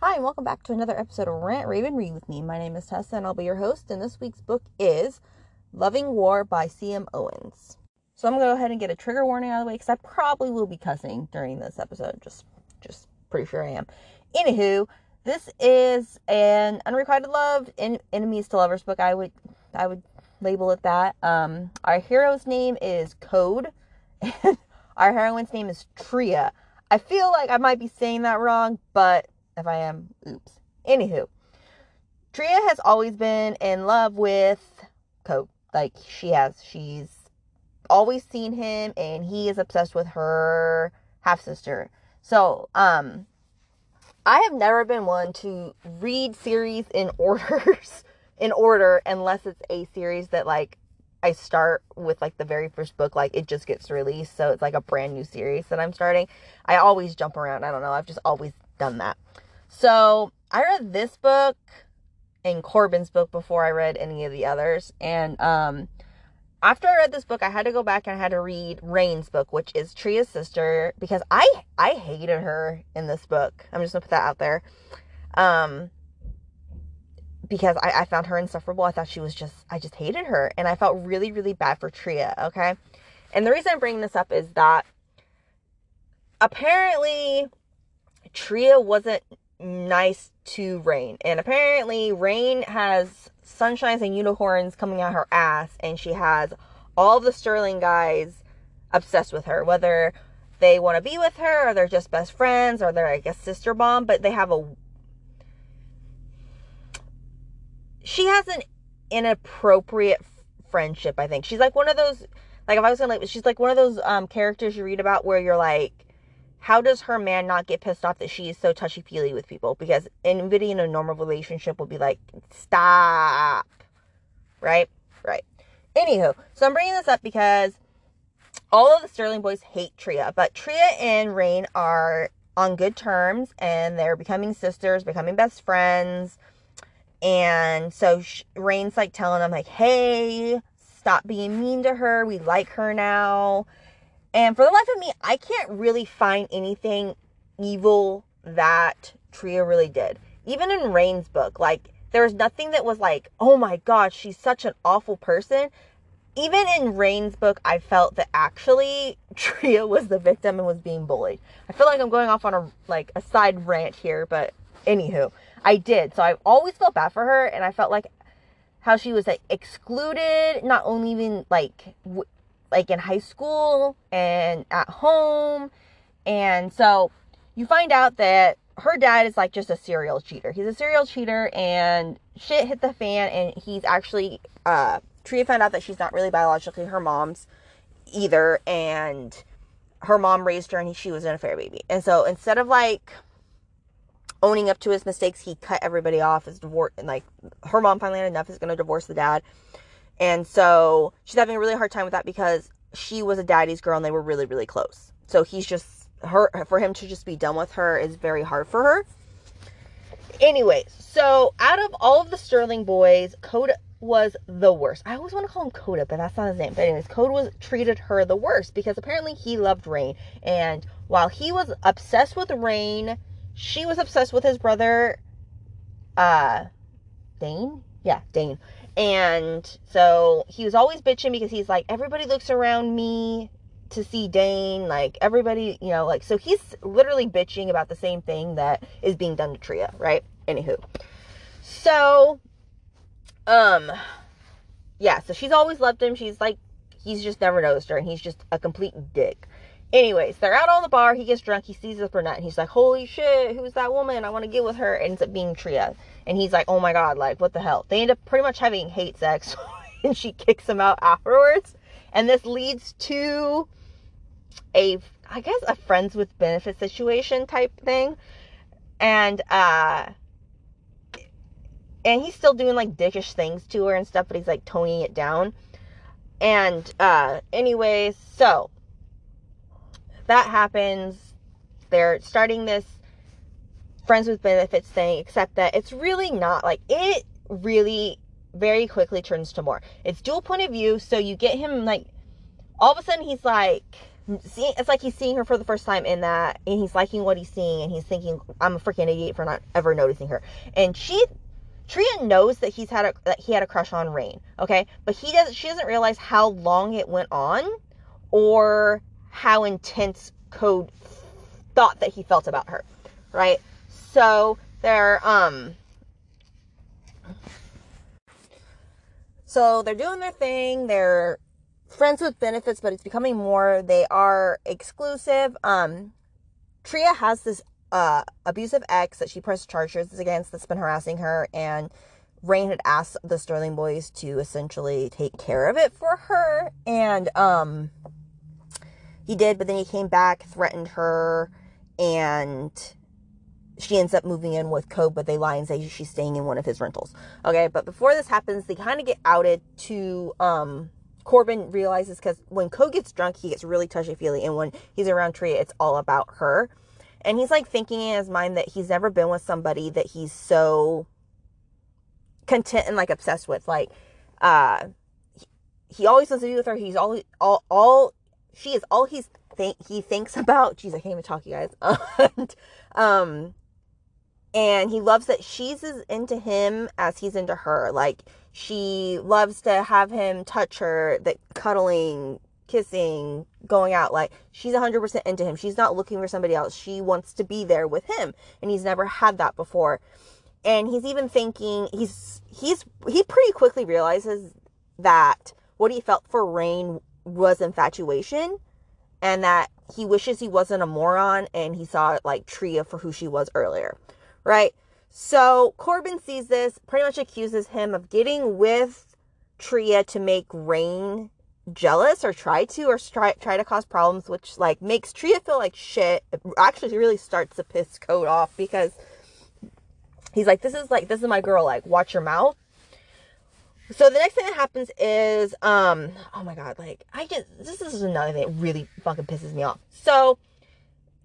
Hi, and welcome back to another episode of Rant Rave and Read with me. My name is Tessa, and I'll be your host. And this week's book is Loving War by C.M. Owens. So I'm gonna go ahead and get a trigger warning out of the way because I probably will be cussing during this episode. Just, just pretty sure I am. Anywho, this is an unrequited love in enemies to lovers book. I would, I would label it that. Um, our hero's name is Code, and our heroine's name is Tria. I feel like I might be saying that wrong, but if I am, oops. Anywho, Tria has always been in love with Code. Like she has, she's always seen him, and he is obsessed with her half sister. So, um, I have never been one to read series in orders in order unless it's a series that like I start with like the very first book, like it just gets released. So it's like a brand new series that I'm starting. I always jump around. I don't know. I've just always done that. So I read this book and Corbin's book before I read any of the others. And um, after I read this book, I had to go back and I had to read Rain's book, which is Tria's sister, because I I hated her in this book. I'm just gonna put that out there. Um, because I, I found her insufferable. I thought she was just, I just hated her. And I felt really, really bad for Tria, okay? And the reason I'm bringing this up is that apparently Tria wasn't nice to Rain. And apparently Rain has sunshines and unicorns coming out her ass. And she has all the Sterling guys obsessed with her, whether they want to be with her or they're just best friends or they're, I guess, sister bomb, but they have a she has an inappropriate friendship, I think. She's like one of those like if I was gonna like she's like one of those um characters you read about where you're like how does her man not get pissed off that she is so touchy feely with people? Because anybody in a normal relationship will be like, stop. Right? Right. Anywho, so I'm bringing this up because all of the Sterling boys hate Tria, but Tria and Rain are on good terms and they're becoming sisters, becoming best friends. And so Rain's like telling them, like, hey, stop being mean to her. We like her now. And for the life of me, I can't really find anything evil that Tria really did. Even in Rain's book, like, there was nothing that was like, oh my god, she's such an awful person. Even in Rain's book, I felt that actually Tria was the victim and was being bullied. I feel like I'm going off on a like a side rant here, but anywho, I did. So I've always felt bad for her, and I felt like how she was like excluded, not only even like w- like in high school and at home, and so you find out that her dad is like just a serial cheater. He's a serial cheater, and shit hit the fan, and he's actually uh Tria found out that she's not really biologically her mom's either, and her mom raised her and she was an affair baby. And so instead of like owning up to his mistakes, he cut everybody off. His divorce, and like her mom finally had enough. Is going to divorce the dad, and so she's having a really hard time with that because she was a daddy's girl and they were really really close. So he's just her for him to just be done with her is very hard for her. Anyways, so out of all of the Sterling boys, Coda was the worst. I always want to call him Coda, but that's not his name. But anyways, Coda was treated her the worst because apparently he loved Rain, and while he was obsessed with Rain, she was obsessed with his brother, uh, Dane? Yeah, Dane. And so he was always bitching because he's like, everybody looks around me to see Dane. Like, everybody, you know, like, so he's literally bitching about the same thing that is being done to Tria, right? Anywho. So, um, yeah, so she's always loved him. She's like, he's just never noticed her, and he's just a complete dick. Anyways, they're out on the bar. He gets drunk. He sees a brunette. And he's like, "Holy shit, who's that woman? I want to get with her." ends up being Tria, and he's like, "Oh my god, like what the hell?" They end up pretty much having hate sex, and she kicks him out afterwards. And this leads to a, I guess, a friends with benefit situation type thing, and uh, and he's still doing like dickish things to her and stuff, but he's like toning it down. And uh, anyways, so that happens. They're starting this friends with benefits thing, except that it's really not like it really very quickly turns to more. It's dual point of view, so you get him like all of a sudden he's like see, it's like he's seeing her for the first time in that, and he's liking what he's seeing, and he's thinking, "I'm a freaking idiot for not ever noticing her." And she, Tria knows that he's had a that he had a crush on Rain, okay, but he doesn't. She doesn't realize how long it went on, or how intense Code thought that he felt about her, right? So they're um. So they're doing their thing. They're friends with benefits, but it's becoming more. They are exclusive. Um, Tria has this uh abusive ex that she pressed charges against that's been harassing her, and Rain had asked the Sterling boys to essentially take care of it for her, and um, he did. But then he came back, threatened her, and she ends up moving in with Code, but they lie and say she's staying in one of his rentals. Okay, but before this happens, they kind of get outed to um Corbin realizes because when Code gets drunk, he gets really touchy feely, and when he's around Tria, it's all about her. And he's like thinking in his mind that he's never been with somebody that he's so content and like obsessed with. Like, uh, he, he always wants to be with her. He's all, all, all. She is all he's he thinks about. Jeez, I can't even talk, you guys. and, um, and he loves that she's as into him as he's into her. Like she loves to have him touch her, that cuddling, kissing, going out. Like she's 100% into him. She's not looking for somebody else. She wants to be there with him, and he's never had that before. And he's even thinking he's he's he pretty quickly realizes that what he felt for Rain was infatuation and that he wishes he wasn't a moron and he saw like Tria for who she was earlier right? So Corbin sees this, pretty much accuses him of getting with Tria to make Rain jealous or try to or try try to cause problems which like makes Tria feel like shit. It actually really starts to piss Code off because he's like this is like this is my girl like watch your mouth. So the next thing that happens is um oh my god like I just this is another thing that really fucking pisses me off. So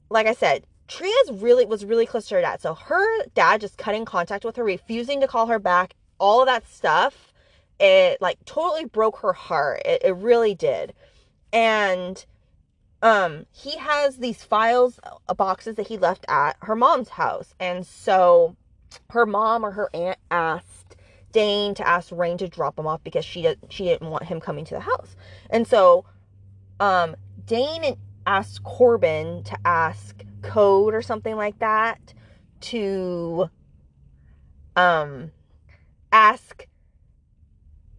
like I said, Tria's really was really close to her dad. So her dad just cutting contact with her, refusing to call her back, all of that stuff, it like totally broke her heart. It, it really did. And um he has these files uh, boxes that he left at her mom's house. And so her mom or her aunt asked Dane to ask Rain to drop him off because she did, she didn't want him coming to the house. And so um Dane asked Corbin to ask code or something like that to um ask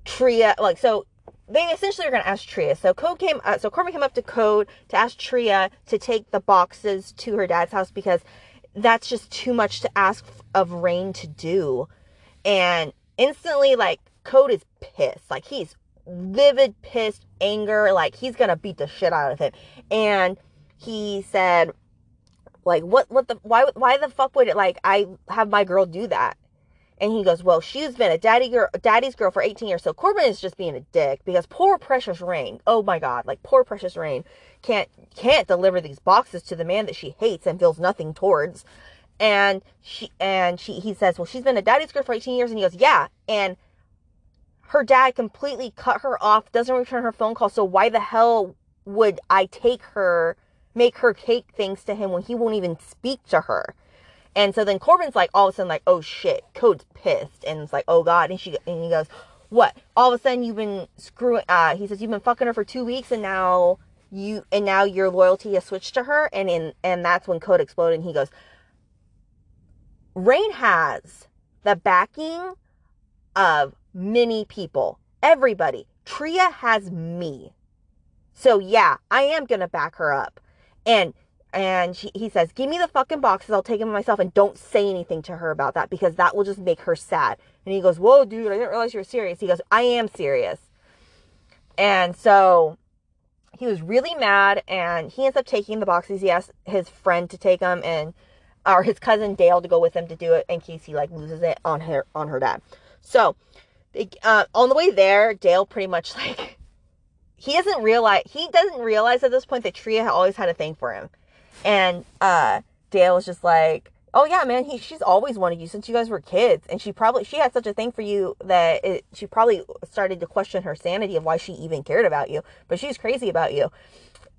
Tria like so they essentially are going to ask Tria. So Code came uh, so Corbin came up to Code to ask Tria to take the boxes to her dad's house because that's just too much to ask of Rain to do. And instantly like Code is pissed. Like he's livid pissed anger like he's to beat the shit out of him. And he said like what what the why why the fuck would it like I have my girl do that? And he goes, Well, she's been a daddy girl daddy's girl for 18 years. So Corbin is just being a dick because poor precious Rain, oh my god, like poor precious Rain can't can't deliver these boxes to the man that she hates and feels nothing towards. And she and she he says, Well, she's been a daddy's girl for 18 years, and he goes, Yeah. And her dad completely cut her off, doesn't return her phone call. So why the hell would I take her make her take things to him when he won't even speak to her. And so then Corbin's like all of a sudden like, oh shit, Code's pissed, and it's like, oh god, and she and he goes, what? All of a sudden you've been screwing. Uh, he says you've been fucking her for two weeks, and now you and now your loyalty has switched to her, and in and that's when Code exploded. And he goes, Rain has the backing of many people, everybody. Tria has me. So yeah, I am gonna back her up and and she, he says, "Give me the fucking boxes. I'll take them myself, and don't say anything to her about that because that will just make her sad." And he goes, "Whoa, dude! I didn't realize you were serious." He goes, "I am serious." And so he was really mad, and he ends up taking the boxes. He asked his friend to take them, and or his cousin Dale to go with him to do it in case he like loses it on her on her dad. So uh, on the way there, Dale pretty much like he doesn't realize he doesn't realize at this point that Tria always had a thing for him. And uh Dale was just like, "Oh yeah, man, he she's always wanted you since you guys were kids." And she probably she had such a thing for you that it, she probably started to question her sanity of why she even cared about you, but she's crazy about you.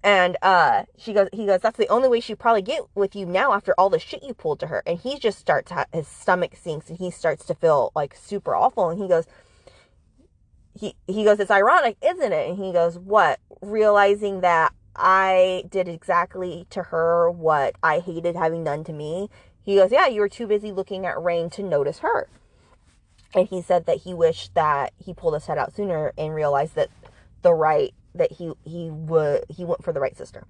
And uh, she goes, he goes, that's the only way she'd probably get with you now after all the shit you pulled to her. And he just starts, his stomach sinks and he starts to feel like super awful. And he goes, he, he goes, it's ironic, isn't it? And he goes, what? Realizing that I did exactly to her what I hated having done to me. He goes, yeah, you were too busy looking at Rain to notice her. And he said that he wished that he pulled his head out sooner and realized that the right that he he would he went for the right sister.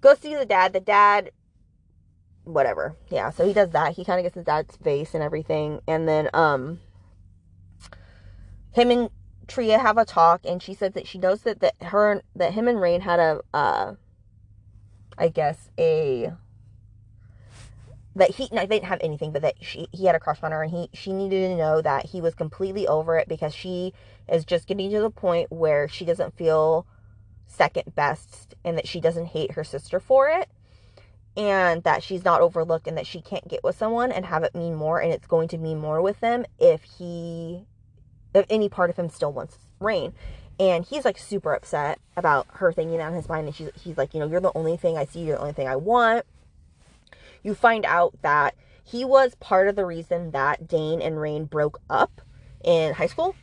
Goes to see the dad. The dad, whatever. Yeah, so he does that. He kind of gets his dad's face and everything, and then um, him and Tria have a talk, and she says that she knows that that her that him and Rain had a uh, I guess a that he no, they didn't have anything, but that she he had a crush on her, and he she needed to know that he was completely over it because she is just getting to the point where she doesn't feel second best and that she doesn't hate her sister for it and that she's not overlooked and that she can't get with someone and have it mean more and it's going to mean more with them if he if any part of him still wants rain. And he's like super upset about her thinking that in his mind and she's he's like you know you're the only thing i see you're the only thing i want. You find out that he was part of the reason that dane and rain broke up in high school.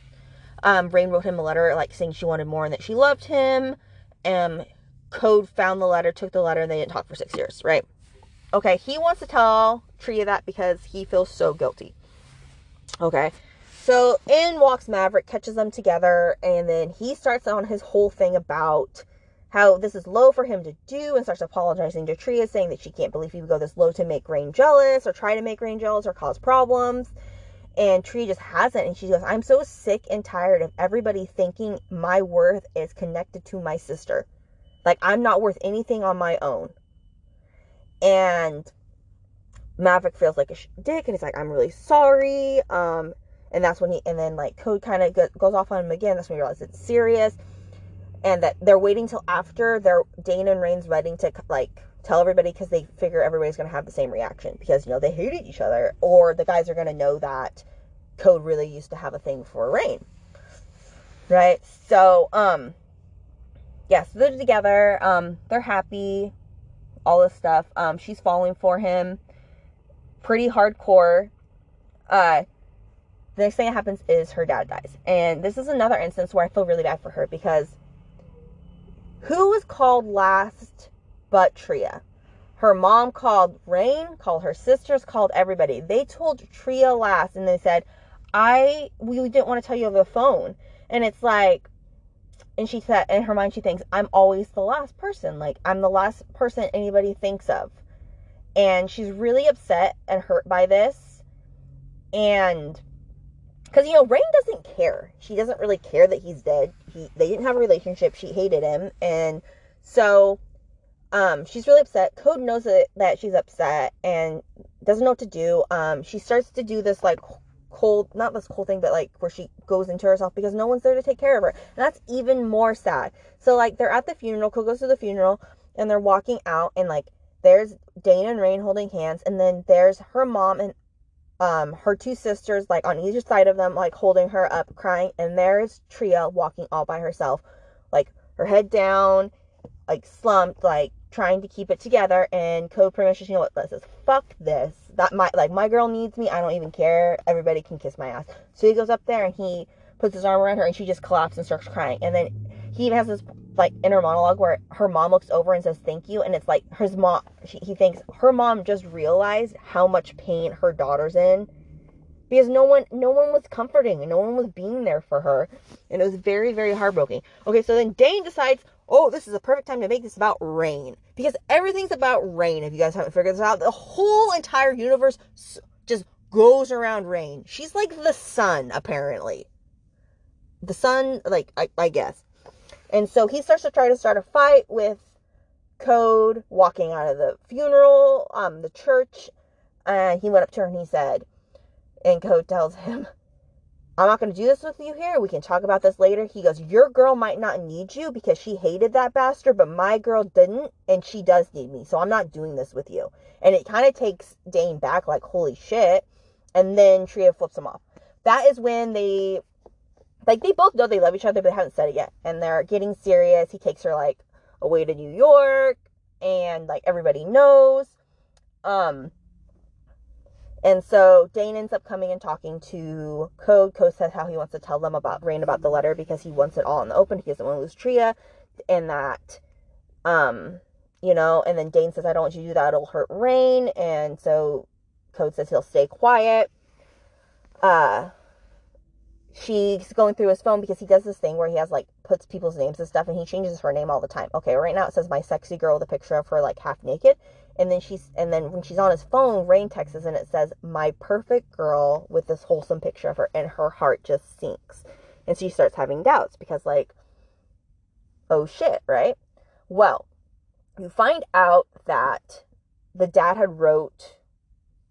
Um, rain wrote him a letter like saying she wanted more and that she loved him Code found the letter, took the letter, and they didn't talk for six years, right? Okay, he wants to tell Tria that because he feels so guilty. Okay, so in walks Maverick, catches them together, and then he starts on his whole thing about how this is low for him to do and starts apologizing to Tria, saying that she can't believe he would go this low to make Rain jealous or try to make Rain jealous or cause problems. And Tree just hasn't. And she goes, I'm so sick and tired of everybody thinking my worth is connected to my sister. Like, I'm not worth anything on my own. And Maverick feels like a dick and he's like, I'm really sorry. Um, and that's when he, and then like Code kind of goes off on him again. That's when he realizes it's serious. And that they're waiting till after their Dane and Rain's wedding to like tell everybody because they figure everybody's going to have the same reaction because you know they hated each other or the guys are going to know that code really used to have a thing for rain. Right? So um yes yeah, so they're together um they're happy all this stuff. Um she's falling for him pretty hardcore. Uh the next thing that happens is her dad dies. And this is another instance where i feel really bad for her because who was called last but Tria. Her mom called Rain, called her sisters, called everybody. They told Tria last and they said, I we didn't want to tell you over the phone. And it's like and she said in her mind she thinks, I'm always the last person. Like I'm the last person anybody thinks of. And she's really upset and hurt by this. And because you know Rain doesn't care. She doesn't really care that he's dead. He they didn't have a relationship. She hated him, and so um, she's really upset. Code knows that, that she's upset and doesn't know what to do. Um, she starts to do this like cold, not this cold thing, but like where she goes into herself because no one's there to take care of her. And that's even more sad. So like they're at the funeral, Code goes to the funeral and they're walking out and like there's Dane and Rain holding hands and then there's her mom and um her two sisters like on either side of them like holding her up crying and there's Tria walking all by herself like her head down like slumped like trying to keep it together and code permission you know what this is fuck this. That my like my girl needs me i don't even care everybody can kiss my ass. So he goes up there and he puts his arm around her and she just collapses and starts crying. And then he even has this like inner monologue where her mom looks over and says thank you and it's like his mom she, he thinks her mom just realized how much pain her daughter's in because no one no one was comforting and no one was being there for her. And it was very very heartbroken. Okay so then dane decides oh this is a perfect time to make this about rain. Because everything's about rain if you guys haven't figured this out. The whole entire universe just goes around rain. She's like the sun apparently. The sun like i, I guess. And so he starts to try to start a fight with Code walking out of the funeral, um, the church. And he went up to her and he said, and Code tells him, I'm not going to do this with you here. We can talk about this later. He goes, Your girl might not need you because she hated that bastard, but my girl didn't, and she does need me. So I'm not doing this with you. And it kind of takes Dane back, like, holy shit. And then Tria flips him off. That is when they like they both know they love each other, but they haven't said it yet. And they're getting serious. He takes her like away to New York and like everybody knows. Um and so Dane ends up coming and talking to Code. Code says how he wants to tell them about Rain about the letter because he wants it all in the open. He doesn't want to lose Tria and that um you know, and then Dane says, I don't want you to do that, it'll hurt Rain. And so Code says he'll stay quiet. Uh she's going through his phone because he does this thing where he has like puts people's names and stuff and he changes her name all the time. Okay, right now it says my sexy girl with a picture of her like half naked. And then she's and then when she's on his phone, Rain texts and it says my perfect girl with this wholesome picture of her and her heart just sinks. And she starts having doubts because like oh shit, right? Well, you find out that the dad had wrote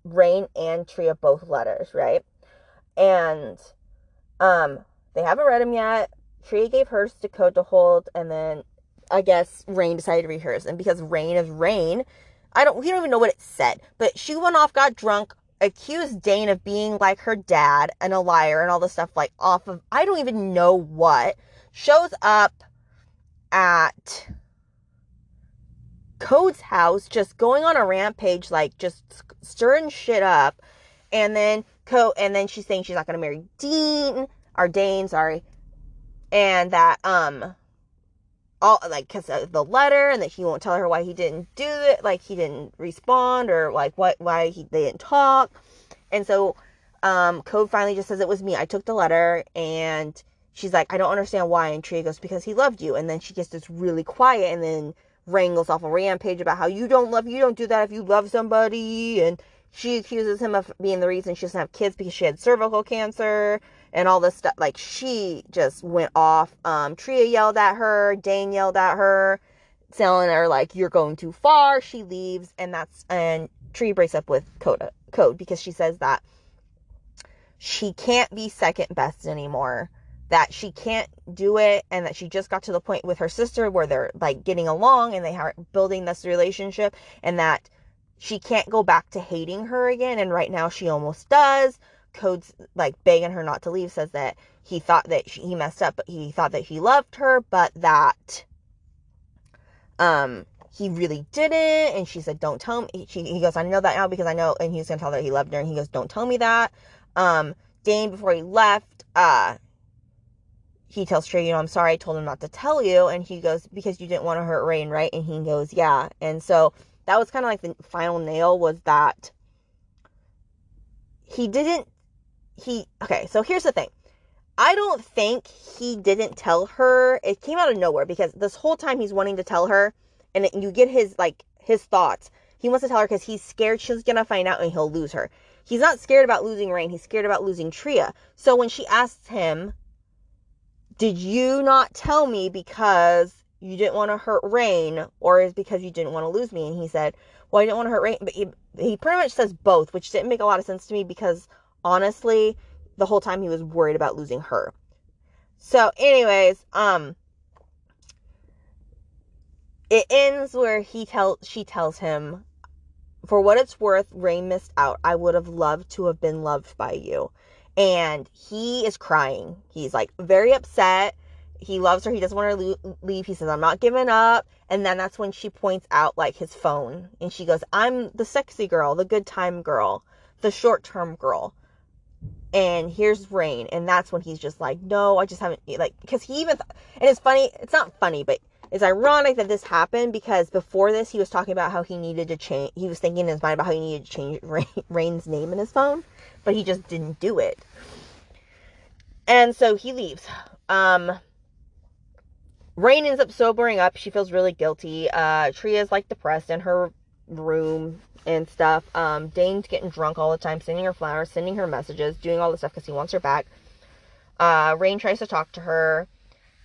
Rain and Tria both letters, right? And um, they haven't read them yet. Tria gave hers to Code to hold, and then I guess Rain decided to read hers. And because Rain is Rain, I don't we don't even know what it said, but she went off, got drunk, accused Dane of being like her dad and a liar and all this stuff, like off of I don't even know what. Shows up at Code's house, just going on a rampage, like just stirring shit up. And then Co and then she's saying she's not gonna marry Dean or Dane, sorry. And that um all like because of the letter and that he won't tell her why he didn't do it like he didn't respond or like what why he they didn't talk. And so um code finally just says it was me. I took the letter and she's like i don't understand why and Tria goes because he loved you. And then she gets this really quiet and then wrangles off a rampage about how you don't love you don't do that if you love somebody and she accuses him of being the reason she doesn't have kids because she had cervical cancer and all this stuff. Like she just went off. Um, Tria yelled at her. Dane yelled at her, telling her like you're going too far. She leaves, and that's and Tria breaks up with Coda Code because she says that she can't be second best anymore. That she can't do it, and that she just got to the point with her sister where they're like getting along and they are building this relationship, and that she can't go back to hating her again. And right now she almost does. Code's like begging her not to leave, says that he thought that she, he messed up, but he thought that he loved her, but that um he really didn't. And she said, "Don't tell me." She, he goes, "I know that now because I know." And he's gonna tell her he loved her, and he goes, "Don't tell me that." Um, Dane before he left, uh, he tells Trey, you know, I'm sorry, I told him not to tell you. And he goes, because you didn't want to hurt Rain, right? And he goes, yeah. And so that was kind of like the final nail was that he didn't he okay so here's the thing. I don't think he didn't tell her. It came out of nowhere because this whole time he's wanting to tell her and you get his like his thoughts. He wants to tell her because he's scared she's gonna find out and he'll lose her. He's not scared about losing rain. He's scared about losing tria. So when she asks him did you not tell me because you didn't want to hurt rain or is because you didn't want to lose me? And he said well i didn't want to hurt rain. But he, he pretty much says both which didn't make a lot of sense to me because honestly, the whole time he was worried about losing her. So, anyways, um, it ends where he tells she tells him, "For what it's worth, Rain missed out. I would have loved to have been loved by you." And he is crying. He's like very upset. He loves her. He doesn't want her to leave. He says, "I'm not giving up." And then that's when she points out like his phone, and she goes, "I'm the sexy girl, the good time girl, the short term girl." And here's rain and that's when he's just like no i just haven't like because he even and it's funny it's not funny but it's ironic that this happened because before this he was talking about how he needed to change he was thinking in his mind about how he needed to change rain, rain's name in his phone but he just didn't do it. And so he leaves. Um rain ends up sobering up. She feels really guilty. Uh tria's like depressed in her room and stuff. Um, Dane's getting drunk all the time, sending her flowers, sending her messages, doing all this stuff because he wants her back. Uh, Rain tries to talk to her,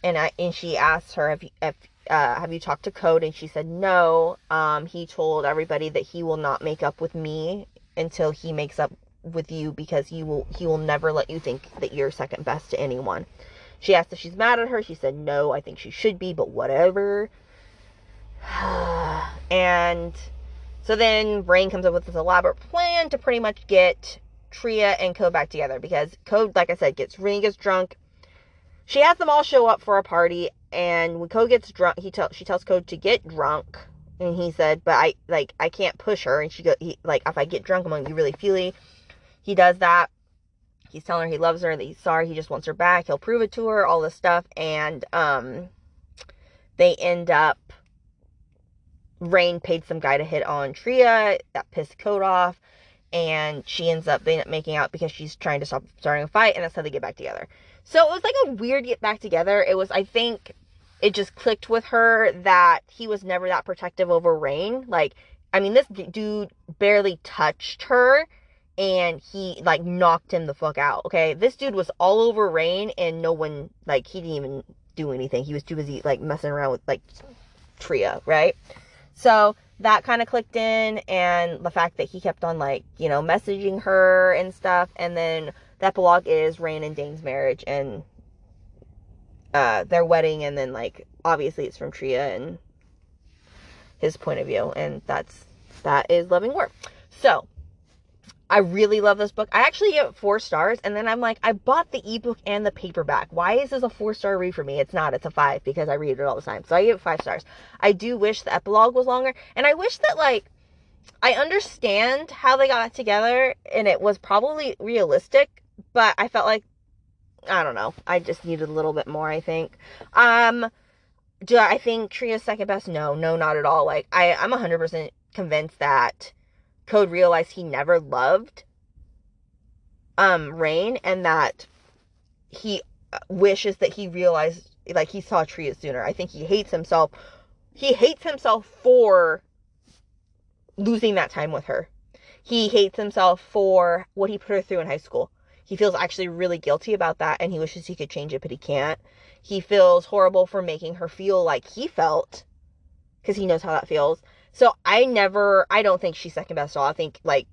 and I, and she asks her if if uh, have you talked to Code, and she said no. Um, he told everybody that he will not make up with me until he makes up with you because he will he will never let you think that you're second best to anyone. She asked if she's mad at her. She said no. I think she should be, but whatever. and so then Rain comes up with this elaborate plan to pretty much get Tria and Code back together because Code, like I said, gets really gets drunk. She has them all show up for a party and when Code gets drunk, he tells she tells Code to get drunk, and he said, "But I like I can't push her." And she go, he like if I get drunk, I'm gonna be really feely. He does that. He's telling her he loves her, that he's sorry, he just wants her back. He'll prove it to her, all this stuff, and um, they end up. Rain paid some guy to hit on Tria. That pissed Code off and she ends up they up making out because she's trying to stop starting a fight and that's how they get back together. So it was like a weird get back together. It was i think it just clicked with her that he was never that protective over rain. Like i mean this dude barely touched her and he like knocked him the fuck out okay? This dude was all over rain and no one like he didn't even do anything. He was too busy like messing around with like tria right so that kind of clicked in and the fact that he kept on like you know messaging her and stuff and then the epilogue is rain and dane's marriage and uh their wedding and then like obviously it's from tria and his point of view and that's that is loving war. So I really love this book. I actually give it four stars, and then I'm like, I bought the ebook and the paperback. Why is this a four star read for me? It's not. It's a five because I read it all the time. So I give it five stars. I do wish the epilogue was longer, and I wish that like I understand how they got together, and it was probably realistic, but I felt like I don't know. I just needed a little bit more. I think. Um, do I think Tria's second best? No, no, not at all. Like I, I'm 100% convinced that Code realized he never loved um Rain and that he wishes that he realized like he saw Tria sooner. I think he hates himself. He hates himself for losing that time with her. He hates himself for what he put her through in high school. He feels actually really guilty about that and he wishes he could change it, but he can't. He feels horrible for making her feel like he felt because he knows how that feels. So I never, I don't think she's second best at all. I think like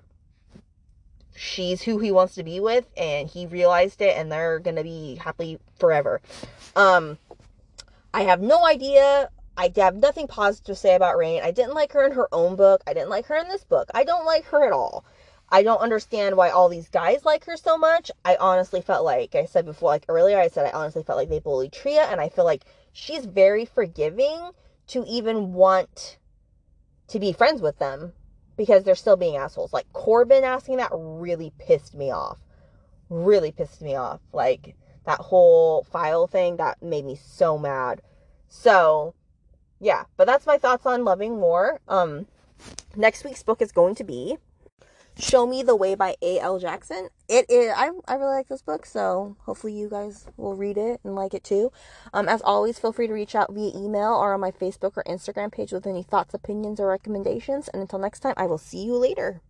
she's who he wants to be with and he realized it and they're gonna be happy forever. Um, I have no idea. I have nothing positive to say about Rain. I didn't like her in her own book. I didn't like her in this book. I don't like her at all. I don't understand why all these guys like her so much. I honestly felt like I said before, like earlier, I said I honestly felt like they bullied Tria, and I feel like she's very forgiving to even want to be friends with them because they're still being assholes. Like Corbin asking that really pissed me off. Really pissed me off. Like that whole file thing that made me so mad. So, yeah, but that's my thoughts on Loving War. Um next week's book is going to be Show Me the Way by A.L. Jackson. It is I I really like this book, so hopefully you guys will read it and like it too. Um as always, feel free to reach out via email or on my Facebook or Instagram page with any thoughts, opinions, or recommendations. And until next time, I will see you later.